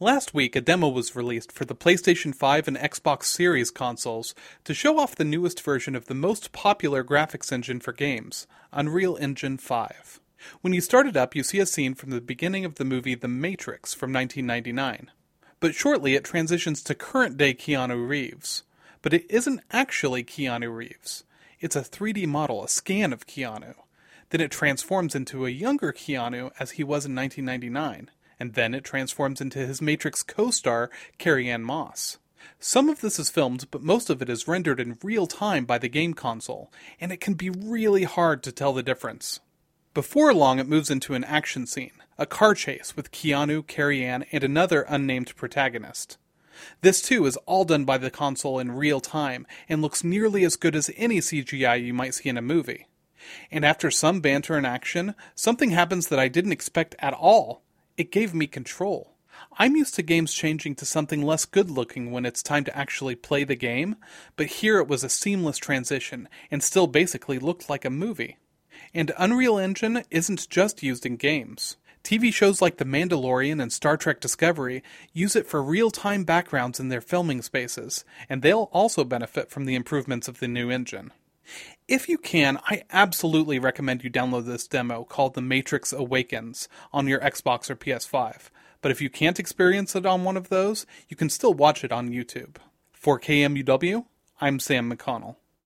Last week, a demo was released for the PlayStation 5 and Xbox Series consoles to show off the newest version of the most popular graphics engine for games, Unreal Engine 5. When you start it up, you see a scene from the beginning of the movie The Matrix from 1999. But shortly it transitions to current day Keanu Reeves. But it isn't actually Keanu Reeves. It's a 3D model, a scan of Keanu. Then it transforms into a younger Keanu as he was in 1999 and then it transforms into his Matrix co star, Carrie Ann Moss. Some of this is filmed, but most of it is rendered in real time by the game console, and it can be really hard to tell the difference. Before long, it moves into an action scene, a car chase with Keanu, Carrie Ann, and another unnamed protagonist. This too is all done by the console in real time and looks nearly as good as any CGI you might see in a movie. And after some banter and action, something happens that I didn't expect at all. It gave me control. I'm used to games changing to something less good looking when it's time to actually play the game, but here it was a seamless transition and still basically looked like a movie. And Unreal Engine isn't just used in games. TV shows like The Mandalorian and Star Trek Discovery use it for real time backgrounds in their filming spaces, and they'll also benefit from the improvements of the new engine. If you can, I absolutely recommend you download this demo called The Matrix Awakens on your Xbox or PS5. But if you can't experience it on one of those, you can still watch it on YouTube. For KMUW, I'm Sam McConnell.